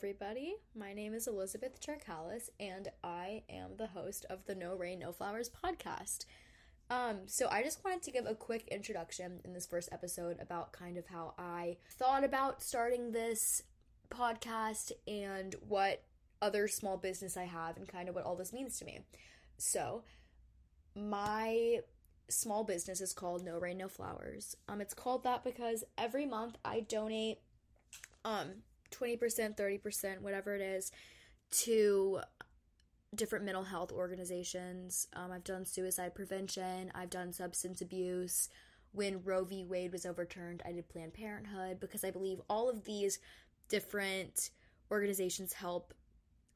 everybody. My name is Elizabeth Charcalis, and I am the host of the No Rain, No Flowers podcast. Um, so I just wanted to give a quick introduction in this first episode about kind of how I thought about starting this podcast and what other small business I have and kind of what all this means to me. So, my small business is called No Rain No Flowers. Um it's called that because every month I donate um 20%, 30%, whatever it is to different mental health organizations. Um, I've done suicide prevention, I've done substance abuse. When Roe v. Wade was overturned, I did Planned Parenthood because I believe all of these different organizations help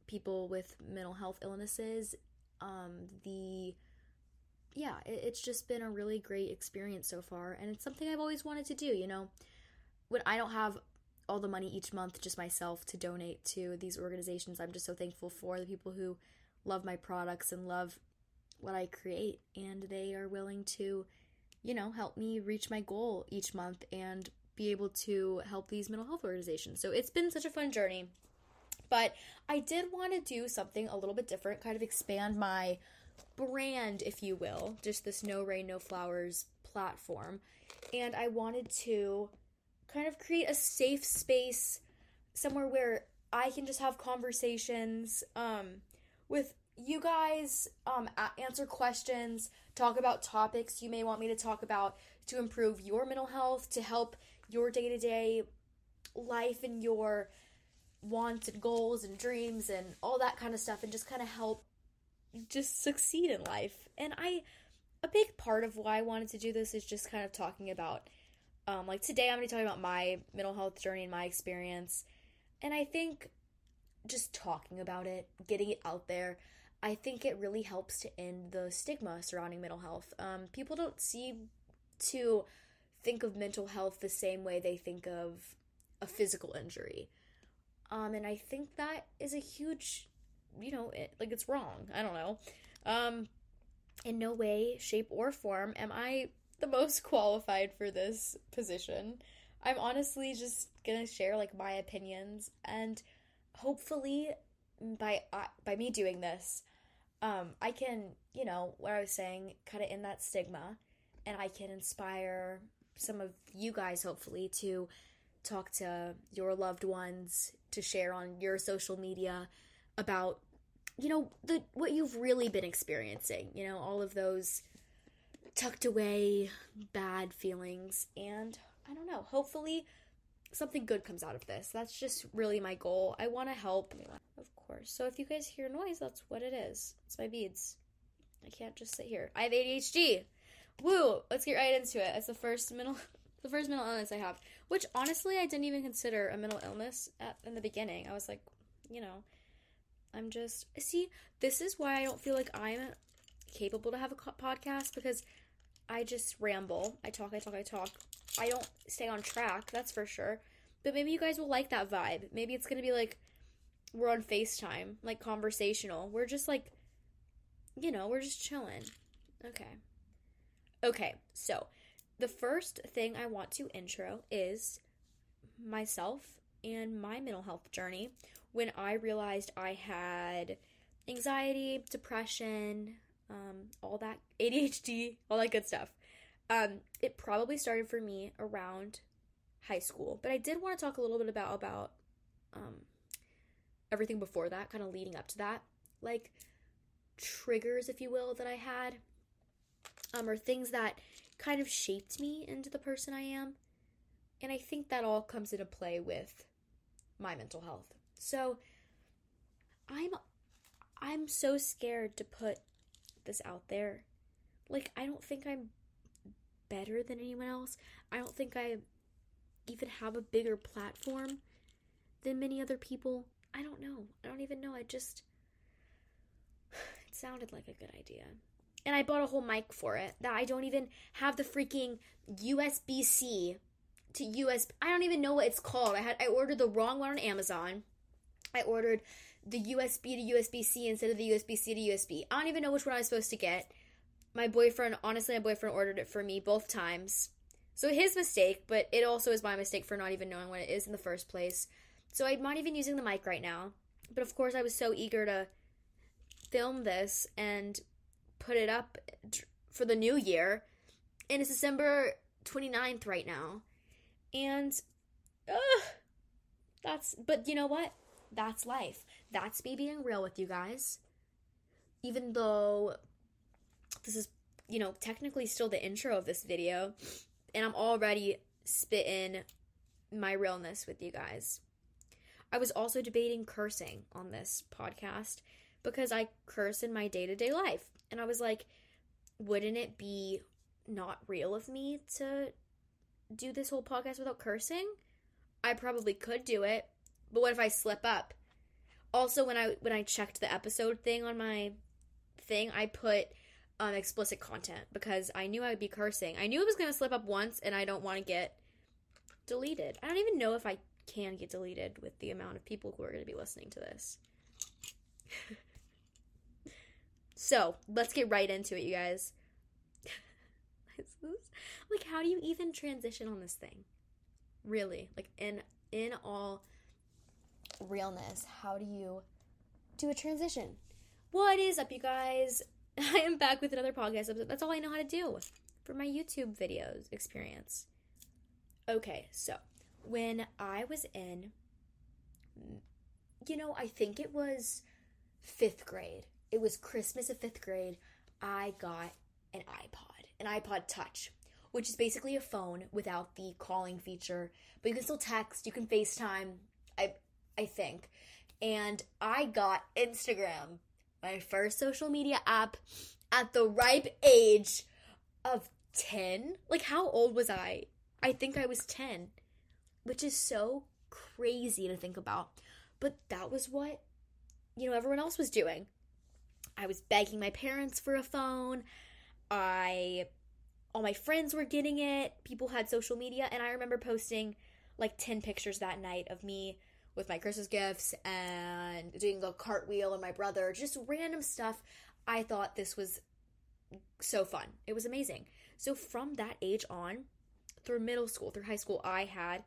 people with mental health illnesses. Um, the yeah, it, it's just been a really great experience so far, and it's something I've always wanted to do. You know, when I don't have all the money each month just myself to donate to these organizations, I'm just so thankful for the people who love my products and love what I create, and they are willing to, you know, help me reach my goal each month and be able to help these mental health organizations. So it's been such a fun journey. But I did want to do something a little bit different, kind of expand my brand, if you will, just this No Rain, No Flowers platform. And I wanted to kind of create a safe space somewhere where I can just have conversations um, with you guys, um, answer questions, talk about topics you may want me to talk about to improve your mental health, to help your day to day life and your wants and goals and dreams and all that kind of stuff, and just kind of help just succeed in life. And I, a big part of why I wanted to do this is just kind of talking about, um, like today I'm going to talking about my mental health journey and my experience. And I think just talking about it, getting it out there, I think it really helps to end the stigma surrounding mental health. Um, people don't seem to think of mental health the same way they think of a physical injury. Um, and I think that is a huge, you know, it, like it's wrong. I don't know. Um, in no way, shape, or form am I the most qualified for this position. I'm honestly just gonna share like my opinions, and hopefully, by uh, by me doing this, um, I can, you know, what I was saying, cut it in that stigma, and I can inspire some of you guys, hopefully, to talk to your loved ones, to share on your social media about, you know, the what you've really been experiencing. You know, all of those tucked away bad feelings, and I don't know. Hopefully, something good comes out of this. That's just really my goal. I want to help, of course. So if you guys hear noise, that's what it is. It's my beads. I can't just sit here. I have ADHD. Woo! Let's get right into it. It's the first mental, the first mental illness I have, which honestly I didn't even consider a mental illness at, in the beginning. I was like, you know, I'm just see. This is why I don't feel like I'm capable to have a podcast because I just ramble. I talk. I talk. I talk. I don't stay on track. That's for sure. But maybe you guys will like that vibe. Maybe it's gonna be like we're on FaceTime, like conversational. We're just like, you know, we're just chilling. Okay. Okay, so the first thing I want to intro is myself and my mental health journey when I realized I had anxiety, depression, um, all that ADHD, all that good stuff. Um, it probably started for me around high school, but I did want to talk a little bit about about um, everything before that, kind of leading up to that, like triggers, if you will, that I had um, or things that kind of shaped me into the person I am. And I think that all comes into play with my mental health. So I'm I'm so scared to put this out there. Like I don't think I'm better than anyone else. I don't think I even have a bigger platform than many other people. I don't know. I don't even know. I just it sounded like a good idea and I bought a whole mic for it that I don't even have the freaking USB C to USB. I don't even know what it's called. I had I ordered the wrong one on Amazon. I ordered the USB to USB C instead of the USB C to USB. I don't even know which one I was supposed to get. My boyfriend, honestly, my boyfriend ordered it for me both times. So his mistake, but it also is my mistake for not even knowing what it is in the first place. So I'm not even using the mic right now. But of course, I was so eager to film this and put it up for the new year. And it's December 29th right now. And, that's, but you know what? That's life. That's me being real with you guys. Even though this is, you know, technically still the intro of this video, and I'm already spitting my realness with you guys. I was also debating cursing on this podcast because I curse in my day to day life. And I was like, wouldn't it be not real of me to do this whole podcast without cursing? I probably could do it, but what if I slip up? Also, when I when I checked the episode thing on my thing, I put um, explicit content because I knew I would be cursing. I knew it was going to slip up once, and I don't want to get deleted. I don't even know if I can get deleted with the amount of people who are going to be listening to this. so let's get right into it, you guys. like, how do you even transition on this thing? Really, like in in all realness, how do you do a transition? What is up, you guys? I am back with another podcast episode. That's all I know how to do for my YouTube videos experience. Okay, so when I was in, you know, I think it was fifth grade. It was Christmas of fifth grade. I got an iPod, an iPod Touch, which is basically a phone without the calling feature, but you can still text, you can FaceTime. I think, and I got Instagram, my first social media app, at the ripe age of ten. Like, how old was I? I think I was ten which is so crazy to think about. But that was what, you know, everyone else was doing. I was begging my parents for a phone. I, all my friends were getting it. People had social media. And I remember posting like 10 pictures that night of me with my Christmas gifts and doing a cartwheel and my brother, just random stuff. I thought this was so fun. It was amazing. So from that age on, through middle school, through high school, I had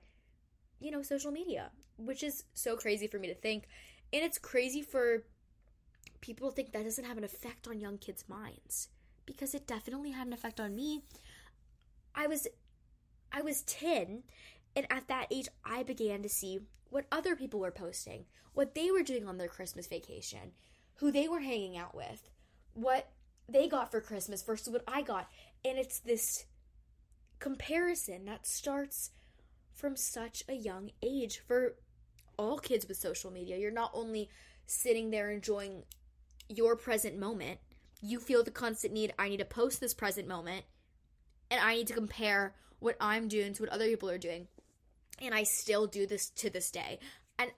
you know, social media, which is so crazy for me to think. And it's crazy for people to think that doesn't have an effect on young kids' minds because it definitely had an effect on me. I was I was 10 and at that age I began to see what other people were posting, what they were doing on their Christmas vacation, who they were hanging out with, what they got for Christmas versus what I got. And it's this comparison that starts from such a young age for all kids with social media. You're not only sitting there enjoying your present moment, you feel the constant need I need to post this present moment and I need to compare what I'm doing to what other people are doing. And I still do this to this day. And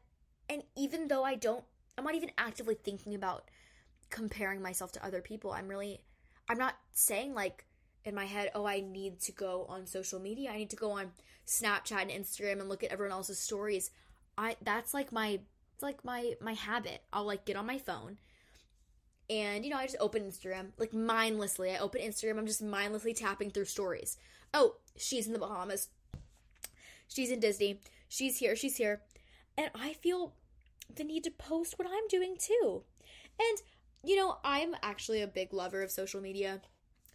and even though I don't I'm not even actively thinking about comparing myself to other people. I'm really I'm not saying like in my head, oh, I need to go on social media. I need to go on Snapchat and Instagram and look at everyone else's stories. I that's like my like my my habit. I'll like get on my phone and you know, I just open Instagram like mindlessly. I open Instagram, I'm just mindlessly tapping through stories. Oh, she's in the Bahamas. She's in Disney. She's here, she's here. And I feel the need to post what I'm doing too. And you know, I'm actually a big lover of social media.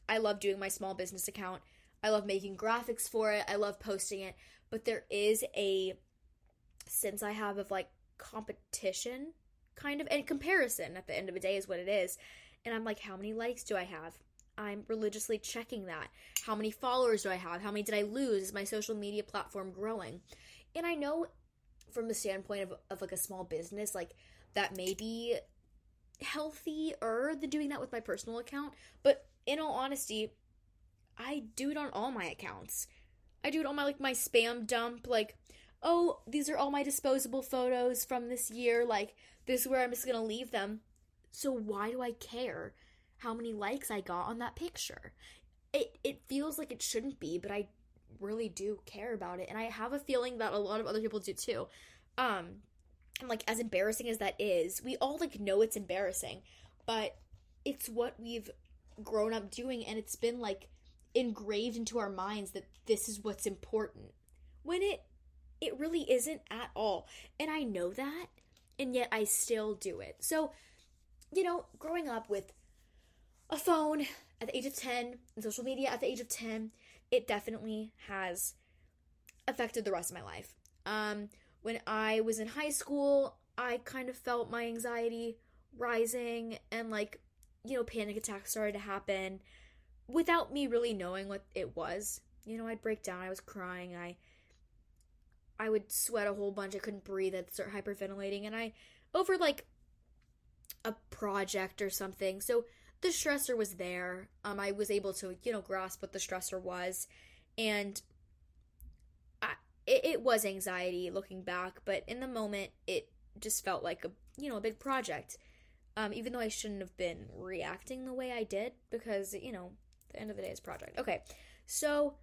I love doing my small business account. I love making graphics for it. I love posting it. But there is a sense I have of like competition kind of and comparison at the end of the day is what it is. And I'm like, how many likes do I have? I'm religiously checking that. How many followers do I have? How many did I lose? Is my social media platform growing? And I know from the standpoint of, of like a small business, like that may be healthier than doing that with my personal account. But in all honesty, I do it on all my accounts. I do it on my like my spam dump, like, oh, these are all my disposable photos from this year, like this is where I'm just gonna leave them. So why do I care how many likes I got on that picture? It it feels like it shouldn't be, but I really do care about it. And I have a feeling that a lot of other people do too. Um and like as embarrassing as that is, we all like know it's embarrassing, but it's what we've grown up doing and it's been like engraved into our minds that this is what's important when it it really isn't at all. And I know that, and yet I still do it. So, you know, growing up with a phone at the age of 10 and social media at the age of 10, it definitely has affected the rest of my life. Um, when I was in high school, I kind of felt my anxiety rising and like, you know, panic attacks started to happen without me really knowing what it was. You know, I'd break down, I was crying, I I would sweat a whole bunch, I couldn't breathe, I'd start hyperventilating and I over like a project or something. So the stressor was there. Um I was able to, you know, grasp what the stressor was and I it, it was anxiety looking back, but in the moment it just felt like a, you know, a big project. Um, even though I shouldn't have been reacting the way I did because, you know, the end of the day is project. Okay, so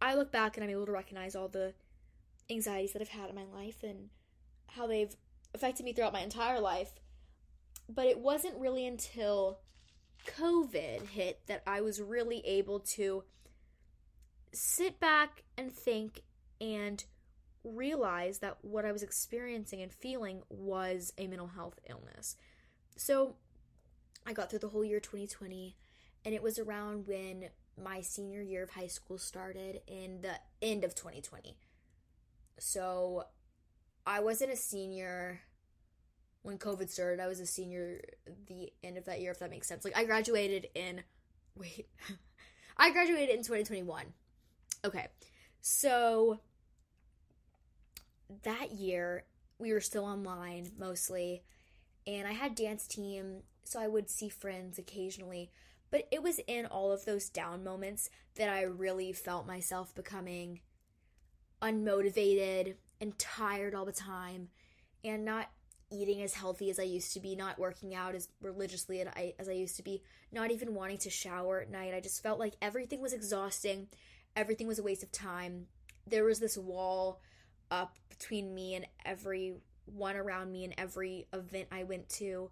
I look back and I'm able to recognize all the anxieties that I've had in my life and how they've affected me throughout my entire life. But it wasn't really until COVID hit that I was really able to sit back and think and realize that what I was experiencing and feeling was a mental health illness. So I got through the whole year 2020 and it was around when my senior year of high school started in the end of 2020. So I wasn't a senior when COVID started. I was a senior the end of that year, if that makes sense. Like I graduated in wait, I graduated in 2021. Okay, so that year we were still online mostly, and I had dance team, so I would see friends occasionally. But it was in all of those down moments that I really felt myself becoming unmotivated and tired all the time and not eating as healthy as I used to be, not working out as religiously as I used to be, not even wanting to shower at night. I just felt like everything was exhausting, everything was a waste of time. There was this wall up between me and everyone around me and every event I went to.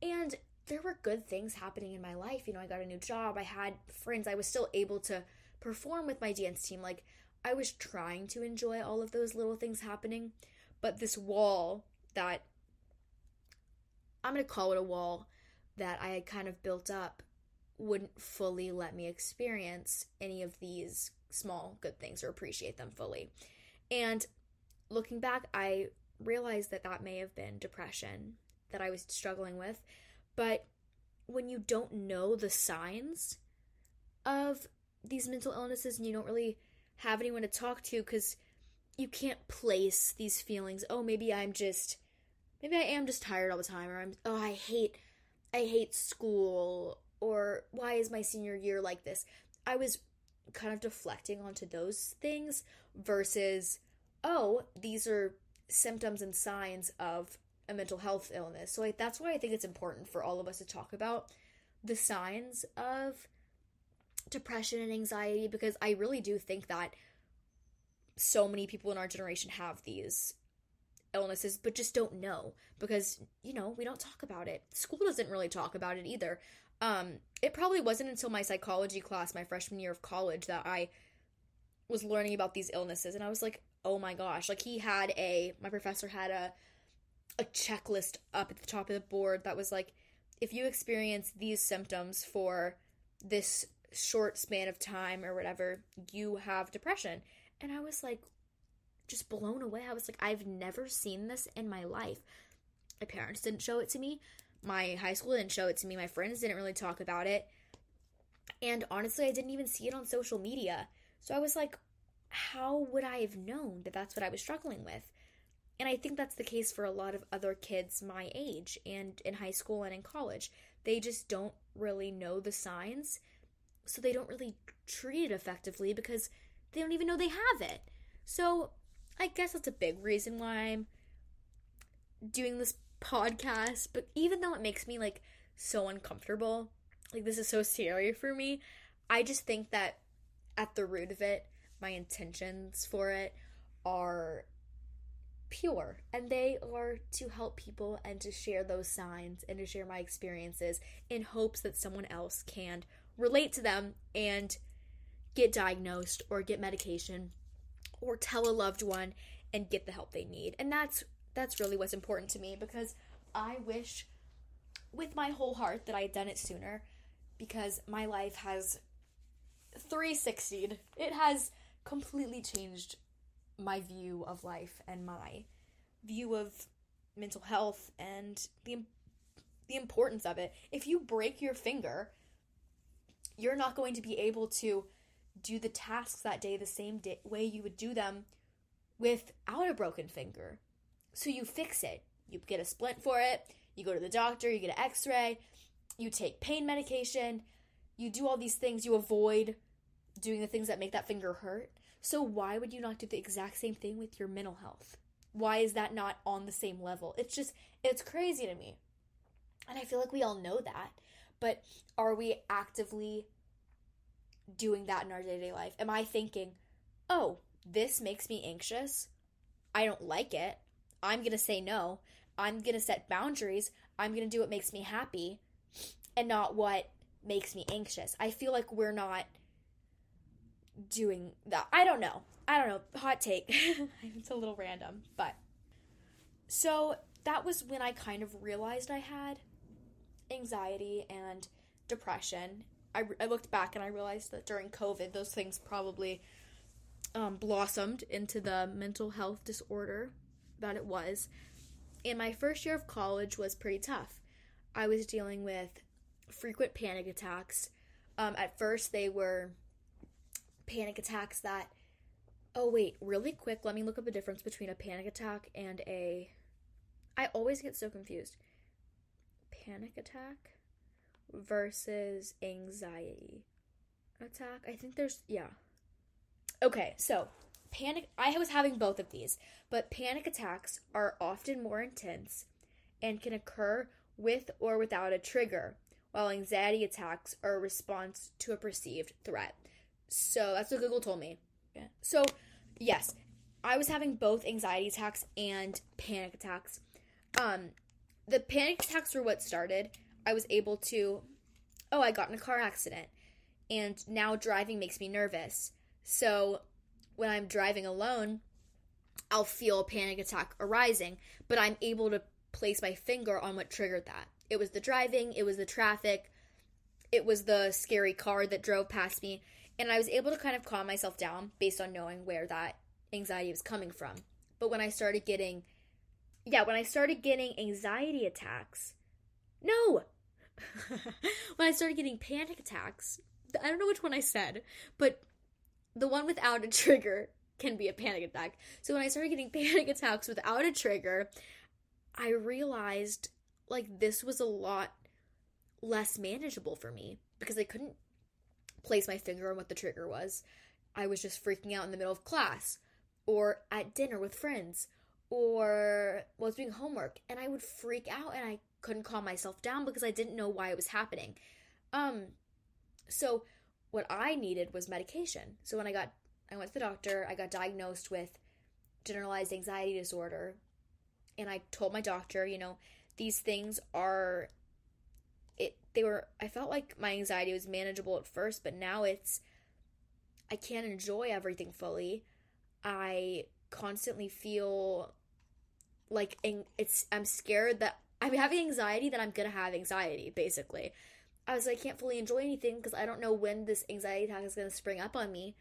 And there were good things happening in my life. You know, I got a new job, I had friends, I was still able to perform with my dance team. Like, I was trying to enjoy all of those little things happening, but this wall that I'm going to call it a wall that I had kind of built up wouldn't fully let me experience any of these small good things or appreciate them fully. And looking back, I realized that that may have been depression that I was struggling with but when you don't know the signs of these mental illnesses and you don't really have anyone to talk to because you can't place these feelings, oh, maybe I'm just, maybe I am just tired all the time, or I'm, oh, I hate, I hate school, or why is my senior year like this? I was kind of deflecting onto those things versus, oh, these are symptoms and signs of a mental health illness. So like that's why I think it's important for all of us to talk about the signs of depression and anxiety because I really do think that so many people in our generation have these illnesses but just don't know because you know we don't talk about it. School doesn't really talk about it either. Um it probably wasn't until my psychology class my freshman year of college that i was learning about these illnesses and i was like oh my gosh. Like he had a my professor had a a checklist up at the top of the board that was like if you experience these symptoms for this short span of time or whatever, you have depression. And I was like just blown away. I was like I've never seen this in my life. My parents didn't show it to me. My high school didn't show it to me. My friends didn't really talk about it. And honestly, I didn't even see it on social media. So I was like, how would I have known that that's what I was struggling with? And I think that's the case for a lot of other kids my age and in high school and in college. They just don't really know the signs, so they don't really treat it effectively because they don't even know they have it. So I guess that's a big reason why I'm doing this podcast. But even though it makes me like so uncomfortable, like this is so scary for me, I just think that at the root of it, my intentions for it are pure and they are to help people and to share those signs and to share my experiences in hopes that someone else can relate to them and get diagnosed or get medication or tell a loved one and get the help they need. And that's that's really what's important to me because I wish with my whole heart that I had done it sooner because my life has 360'd. It has completely changed my view of life and my view of mental health and the the importance of it. If you break your finger, you're not going to be able to do the tasks that day the same day, way you would do them without a broken finger. So you fix it. You get a splint for it, you go to the doctor, you get an x ray, you take pain medication, you do all these things, you avoid doing the things that make that finger hurt. So why would you not do the exact same thing with your mental health? Why is that not on the same level? It's just, it's crazy to me. And I feel like we all know that. But are we actively doing that in our day to day life? Am I thinking, oh, this makes me anxious? I don't like it. I'm going to say no. I'm going to set boundaries. I'm going to do what makes me happy and not what makes me anxious. I feel like we're not doing that. I don't know. I don't know. Hot take. it's a little random, but so that was when I kind of realized I had anxiety and depression. I, I looked back and I realized that during COVID, those things probably um, blossomed into the mental health disorder that it was. And my first year of college was pretty tough. I was dealing with frequent panic attacks. Um, at first, they were panic attacks that. Oh, wait, really quick, let me look up the difference between a panic attack and a. I always get so confused. Panic attack versus anxiety attack. I think there's. Yeah. Okay, so panic. I was having both of these, but panic attacks are often more intense and can occur with or without a trigger, while anxiety attacks are a response to a perceived threat. So that's what Google told me. Yeah. So, yes, I was having both anxiety attacks and panic attacks. Um, the panic attacks were what started. I was able to, oh, I got in a car accident, and now driving makes me nervous. So, when I'm driving alone, I'll feel a panic attack arising, but I'm able to place my finger on what triggered that. It was the driving, it was the traffic, it was the scary car that drove past me, and I was able to kind of calm myself down based on knowing where that anxiety was coming from. But when I started getting, yeah, when I started getting anxiety attacks, no! when I started getting panic attacks, I don't know which one I said, but the one without a trigger can be a panic attack. So when I started getting panic attacks without a trigger, I realized like this was a lot less manageable for me because I couldn't place my finger on what the trigger was. I was just freaking out in the middle of class or at dinner with friends or was doing homework and I would freak out and I couldn't calm myself down because I didn't know why it was happening. Um so what I needed was medication. So when I got I went to the doctor, I got diagnosed with generalized anxiety disorder and I told my doctor, you know, these things are it they were I felt like my anxiety was manageable at first, but now it's I can't enjoy everything fully. I constantly feel like it's I'm scared that I'm having anxiety that I'm to have anxiety basically. I was like I can't fully enjoy anything because I don't know when this anxiety attack is to spring up on me.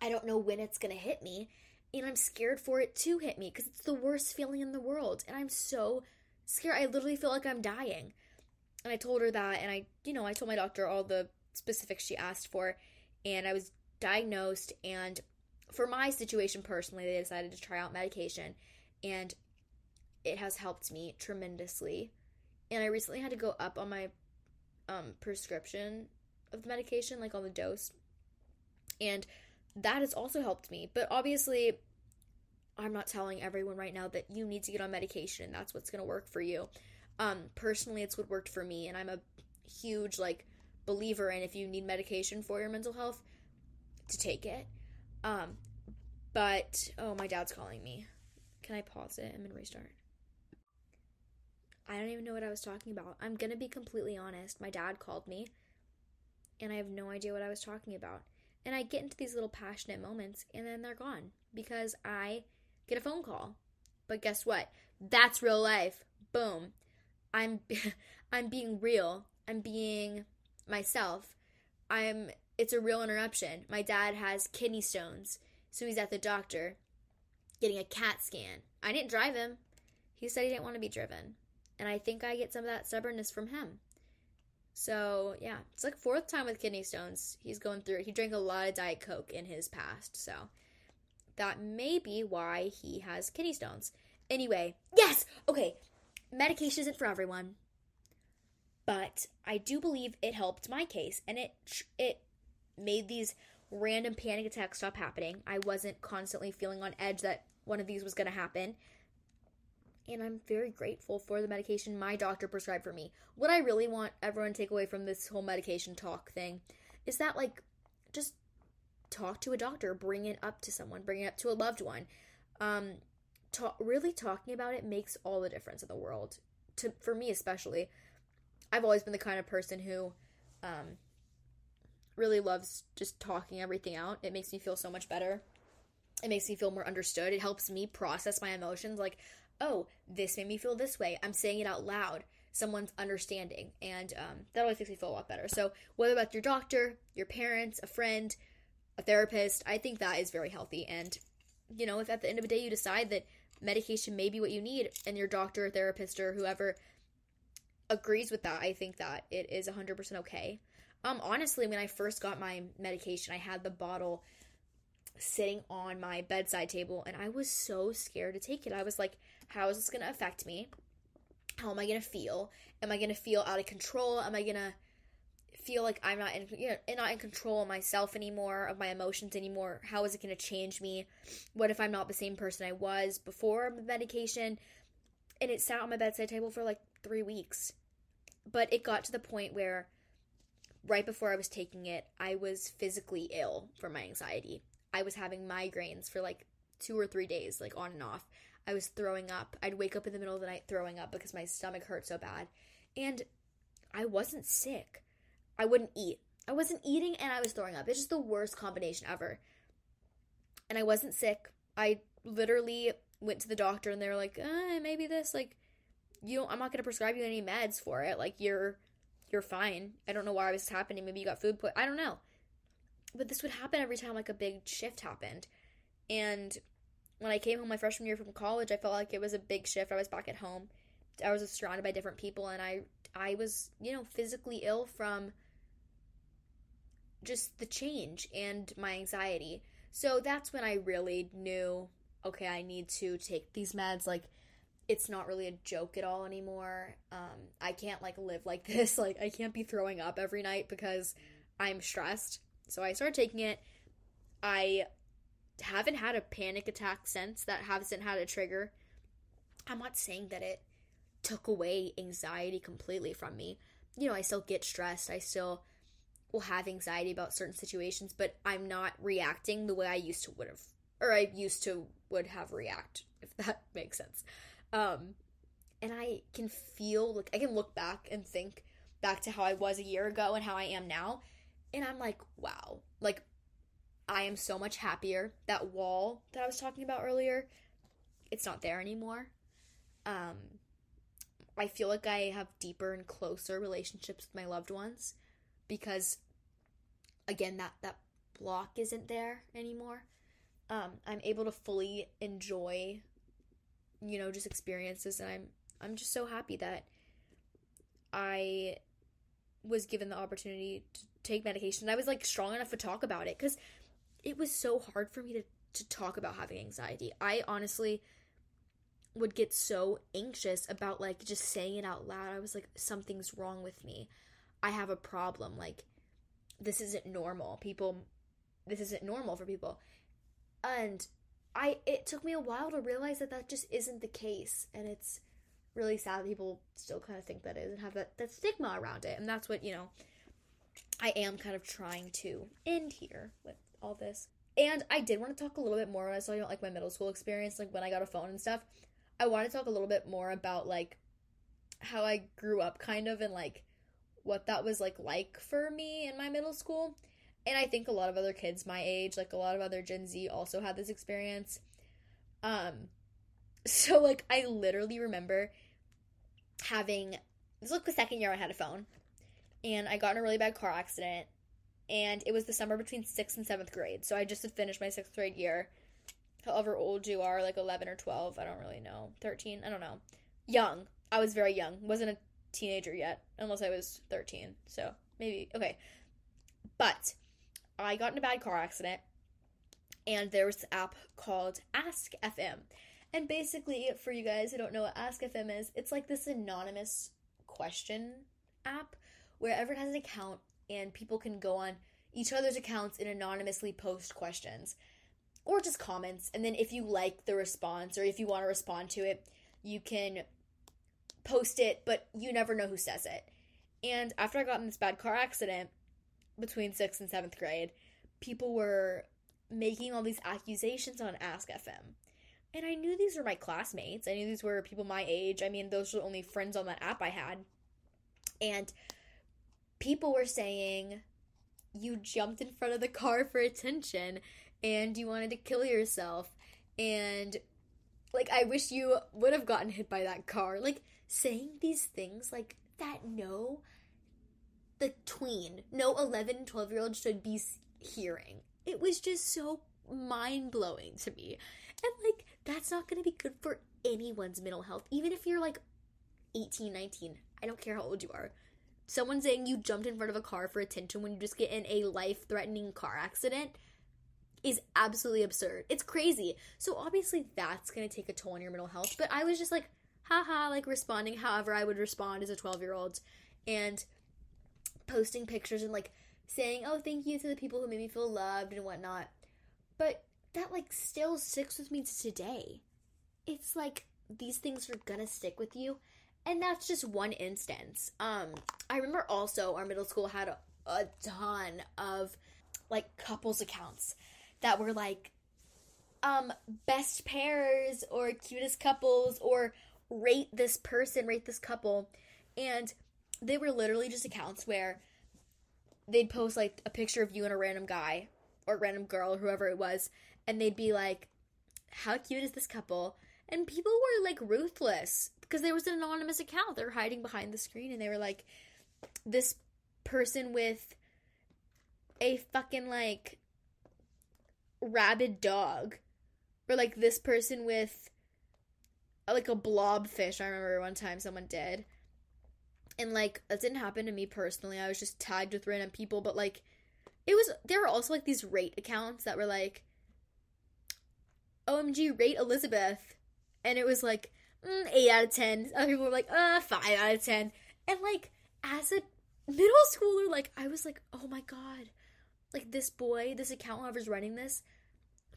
I don't know when it's to hit me and I'm scared for it to hit me because it's the worst feeling in the world and I'm so scared. I literally feel like I'm dying. And I told her that, and I, you know, I told my doctor all the specifics she asked for, and I was diagnosed. And for my situation personally, they decided to try out medication, and it has helped me tremendously. And I recently had to go up on my um, prescription of the medication, like on the dose, and that has also helped me. But obviously, I'm not telling everyone right now that you need to get on medication and that's what's going to work for you. Um, personally, it's what worked for me, and I'm a huge like believer in if you need medication for your mental health, to take it. Um, but oh, my dad's calling me. Can I pause it and then restart? I don't even know what I was talking about. I'm gonna be completely honest. My dad called me, and I have no idea what I was talking about. And I get into these little passionate moments and then they're gone because I get a phone call. But guess what? That's real life. Boom. I'm I'm being real. I'm being myself. I'm it's a real interruption. My dad has kidney stones, so he's at the doctor getting a CAT scan. I didn't drive him. He said he didn't want to be driven. And I think I get some of that stubbornness from him. So, yeah, it's like fourth time with kidney stones. He's going through. He drank a lot of Diet Coke in his past, so that may be why he has kidney stones. Anyway, yes! Okay, medication isn't for everyone, but I do believe it helped my case and it it made these random panic attacks stop happening. I wasn't constantly feeling on edge that one of these was going to happen. And I'm very grateful for the medication my doctor prescribed for me. What I really want everyone to take away from this whole medication talk thing is that, like, just talk to a doctor, bring it up to someone, bring it up to a loved one. Um, really talking about it makes all the difference in the world. To for me especially, I've always been the kind of person who um, really loves just talking everything out. It makes me feel so much better. It makes me feel more understood. It helps me process my emotions. Like, oh, this made me feel this way. I'm saying it out loud. Someone's understanding. And um, that always makes me feel a lot better. So, whether that's your doctor, your parents, a friend, a therapist, I think that is very healthy. And, you know, if at the end of the day you decide that medication may be what you need and your doctor, therapist, or whoever agrees with that, I think that it is 100% okay. Um, honestly, when I first got my medication, I had the bottle sitting on my bedside table and I was so scared to take it. I was like, how is this going to affect me? How am I going to feel? Am I going to feel out of control? Am I going to feel like I'm not in you know not in control of myself anymore, of my emotions anymore? How is it going to change me? What if I'm not the same person I was before medication? And it sat on my bedside table for like 3 weeks. But it got to the point where right before I was taking it, I was physically ill from my anxiety. I was having migraines for like two or three days, like on and off. I was throwing up. I'd wake up in the middle of the night throwing up because my stomach hurt so bad. And I wasn't sick. I wouldn't eat. I wasn't eating and I was throwing up. It's just the worst combination ever. And I wasn't sick. I literally went to the doctor and they were like, eh, maybe this, like, you don't, I'm not going to prescribe you any meds for it. Like, you're you're fine. I don't know why this is happening. Maybe you got food put. I don't know. But this would happen every time like a big shift happened. And when I came home my freshman year from college, I felt like it was a big shift. I was back at home. I was surrounded by different people and I I was, you know, physically ill from just the change and my anxiety. So that's when I really knew, okay, I need to take these meds like it's not really a joke at all anymore. Um, I can't like live like this. Like I can't be throwing up every night because I'm stressed. So I started taking it. I haven't had a panic attack since. That hasn't had a trigger. I'm not saying that it took away anxiety completely from me. You know, I still get stressed. I still will have anxiety about certain situations, but I'm not reacting the way I used to would have or I used to would have react if that makes sense. Um, and I can feel like I can look back and think back to how I was a year ago and how I am now, and I'm like, wow, like I am so much happier. That wall that I was talking about earlier, it's not there anymore. Um, I feel like I have deeper and closer relationships with my loved ones because again that that block isn't there anymore. Um, I'm able to fully enjoy you know just experiences and i'm i'm just so happy that i was given the opportunity to take medication i was like strong enough to talk about it because it was so hard for me to to talk about having anxiety. I honestly would get so anxious about like just saying it out loud. I was like something's wrong with me. I have a problem. Like this isn't normal. People this isn't normal for people. And I it took me a while to realize that that just isn't the case, and it's really sad people still kind of think that is and have that that stigma around it, and that's what you know. I am kind of trying to end here with all this, and I did want to talk a little bit more when I was talking about like my middle school experience, like when I got a phone and stuff. I want to talk a little bit more about like how I grew up, kind of, and like what that was like like for me in my middle school. and I think a lot of other kids my age, like a lot of other Gen Z, also had this experience. Um, so like I literally remember having this was like the second year I had a phone, and I got in a really bad car accident, and it was the summer between sixth and seventh grade. So I just had finished my sixth grade year. However old you are, like eleven or twelve, I don't really know, thirteen, I don't know, young. I was very young, wasn't a teenager yet, unless I was thirteen. So maybe okay, but I got in a bad car accident, and there was this app called Ask FM. And basically, for you guys who don't know what Ask FM is, it's like this anonymous question app where everyone has an account and people can go on each other's accounts and anonymously post questions or just comments. And then if you like the response or if you want to respond to it, you can post it, but you never know who says it. And after I got in this bad car accident between sixth and seventh grade, people were making all these accusations on Ask FM. And I knew these were my classmates. I knew these were people my age. I mean, those were the only friends on that app I had. And people were saying you jumped in front of the car for attention and you wanted to kill yourself. And like, I wish you would have gotten hit by that car. Like, saying these things like that, no, the tween, no 11, 12 year old should be hearing. It was just so mind blowing to me. And like, that's not going to be good for anyone's mental health, even if you're like 18, 19. I don't care how old you are. Someone saying you jumped in front of a car for attention when you just get in a life threatening car accident is absolutely absurd. It's crazy. So obviously that's going to take a toll on your mental health. But I was just like, haha, like responding however I would respond as a 12 year old and posting pictures and like saying, oh, thank you to the people who made me feel loved and whatnot. But that like still sticks with me to today. It's like these things are gonna stick with you. And that's just one instance. Um, I remember also our middle school had a, a ton of like couples accounts that were like um best pairs or cutest couples or rate this person, rate this couple. And they were literally just accounts where they'd post like a picture of you and a random guy or random girl, whoever it was, and they'd be like, How cute is this couple? And people were like ruthless because there was an anonymous account. They were hiding behind the screen and they were like, This person with a fucking like rabid dog. Or like this person with like a blob fish. I remember one time someone did. And like that didn't happen to me personally. I was just tagged with random people, but like it was there were also like these rate accounts that were like OMG rate Elizabeth and it was like mm, 8 out of 10. Other people were like, uh, 5 out of 10. And like as a middle schooler like I was like, "Oh my god. Like this boy, this account whoever's running this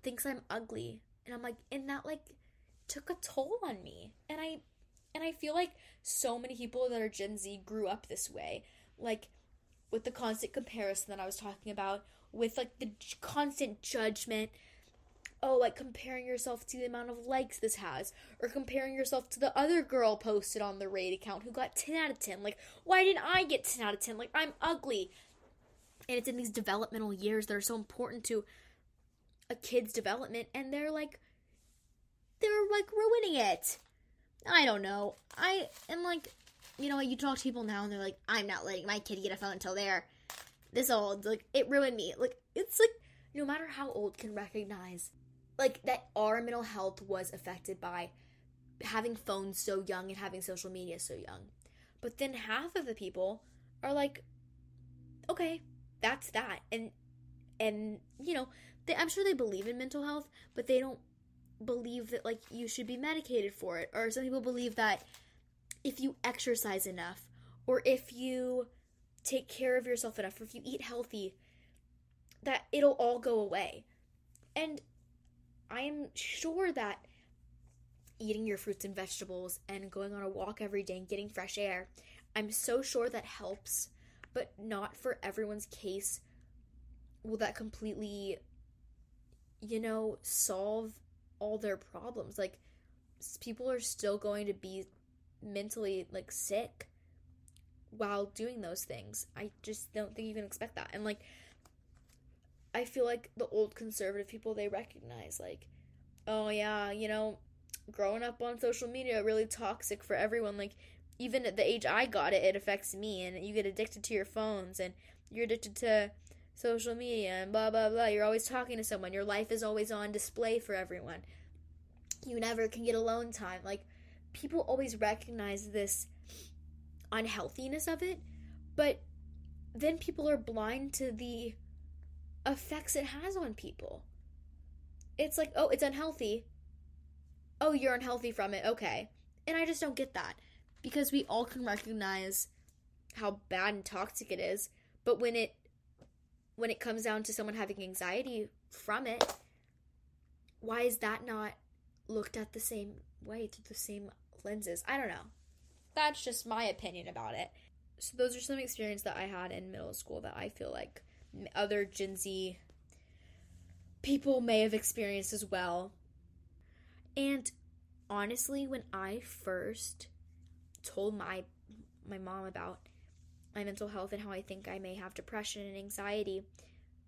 thinks I'm ugly." And I'm like, and that like took a toll on me. And I and I feel like so many people that are Gen Z grew up this way. Like with the constant comparison that I was talking about, with like the j- constant judgment. Oh, like comparing yourself to the amount of likes this has, or comparing yourself to the other girl posted on the raid account who got 10 out of 10. Like, why didn't I get 10 out of 10? Like, I'm ugly. And it's in these developmental years that are so important to a kid's development, and they're like, they're like ruining it. I don't know. I am like, you know, you talk to people now and they're like, I'm not letting my kid get a phone until they're this old. Like, it ruined me. Like, it's like, no matter how old can recognize, like, that our mental health was affected by having phones so young and having social media so young. But then half of the people are like, okay, that's that. And, and, you know, they, I'm sure they believe in mental health, but they don't believe that like you should be medicated for it or some people believe that if you exercise enough or if you take care of yourself enough or if you eat healthy that it'll all go away and i am sure that eating your fruits and vegetables and going on a walk every day and getting fresh air i'm so sure that helps but not for everyone's case will that completely you know solve all their problems. Like people are still going to be mentally like sick while doing those things. I just don't think you can expect that. And like I feel like the old conservative people they recognize like, oh yeah, you know, growing up on social media really toxic for everyone. Like even at the age I got it, it affects me, and you get addicted to your phones, and you're addicted to social media, and blah blah blah. You're always talking to someone. Your life is always on display for everyone. You never can get alone time. Like people always recognize this unhealthiness of it, but then people are blind to the effects it has on people. It's like, oh, it's unhealthy. Oh, you're unhealthy from it. Okay. And I just don't get that because we all can recognize how bad and toxic it is, but when it when it comes down to someone having anxiety from it, why is that not looked at the same way through the same lenses? I don't know. That's just my opinion about it. So those are some experience that I had in middle school that I feel like other Gen Z people may have experienced as well. And honestly, when I first told my my mom about my mental health and how I think I may have depression and anxiety,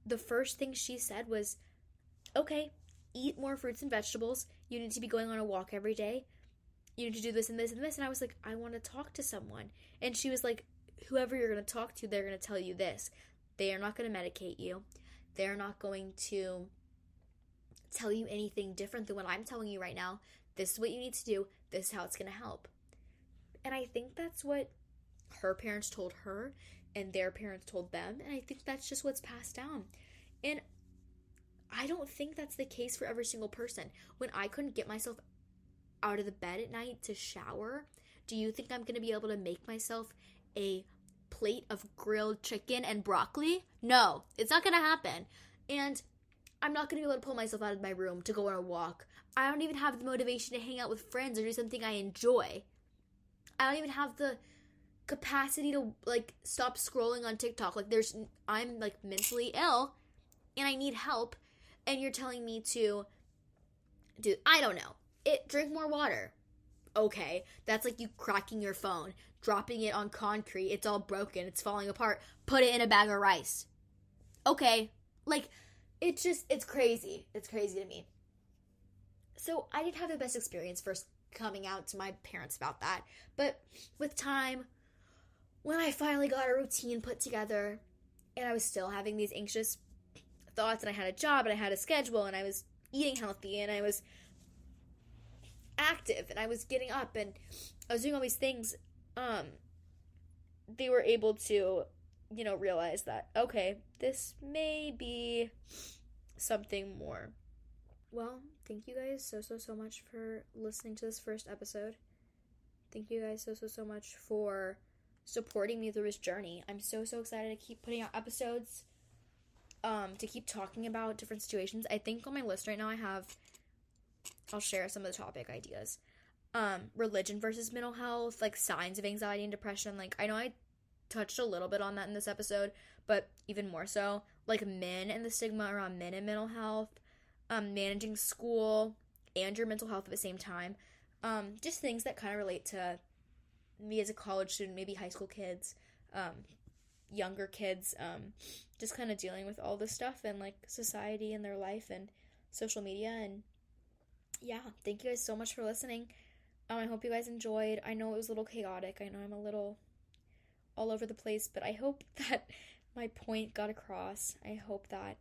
the first thing she said was, "Okay, eat more fruits and vegetables. You need to be going on a walk every day. You need to do this and this and this." And I was like, "I want to talk to someone." And she was like, "Whoever you're going to talk to, they're going to tell you this. They are not going to medicate you. They're not going to tell you anything different than what I'm telling you right now. This is what you need to do. This is how it's going to help." And I think that's what her parents told her and their parents told them. And I think that's just what's passed down. And I don't think that's the case for every single person. When I couldn't get myself out of the bed at night to shower, do you think I'm going to be able to make myself a plate of grilled chicken and broccoli? No, it's not to happen. And I'm not to be able to pull myself out of my room to go on a walk. I don't even have the motivation to hang out with friends or do something I enjoy. I don't even have the capacity to like stop scrolling on TikTok. Like there's I'm like mentally ill and I need help and you're telling me to do I don't know. It drink more water. Okay, that's like you cracking your phone, dropping it on concrete, it's all broken, it's falling apart. Put it in a bag of rice. Okay, like it's just it's crazy. It's crazy to me. So I didn't have the best experience first coming out to my parents about that. But with time, when I finally got a routine put together and I was still having these anxious thoughts and I had a job and I had a schedule and I was eating healthy and I was active and I was getting up and I was doing all these things um they were able to you know realize that okay this may be something more well, thank you guys so, so, so much for listening to this first episode. Thank you guys so, so, so much for supporting me through this journey. I'm so, so excited to keep putting out episodes, um, to keep talking about different situations. I think on my list right now I have, I'll share some of the topic ideas. Um, religion versus mental health, like signs of anxiety and depression. Like, I know I touched a little bit on that in this episode, but even more so, like men and the stigma around men and mental health um, managing school and your mental health at the same time. Um, just things that kind of relate to me as a college student, maybe high school kids, um, younger kids, um, just kind of dealing with all this stuff and like society and their life and social media. And yeah, thank you guys so much for listening. Um, I hope you guys enjoyed. I know it was a little chaotic. I know I'm a little all over the place, but I hope that my point got across. I hope that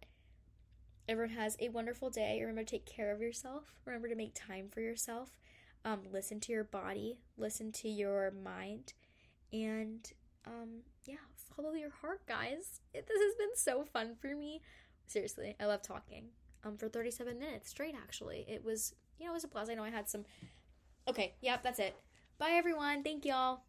everyone has a wonderful day. Remember to take care of yourself. Remember to make time for yourself. Um, listen to your body, listen to your mind, and um, yeah, follow your heart, guys. It, this has been so fun for me. Seriously, I love talking. Um, for 37 minutes straight, actually. It was, you know, it was a blast. I know I had some. Okay, yep, that's it. Bye, everyone. Thank y'all.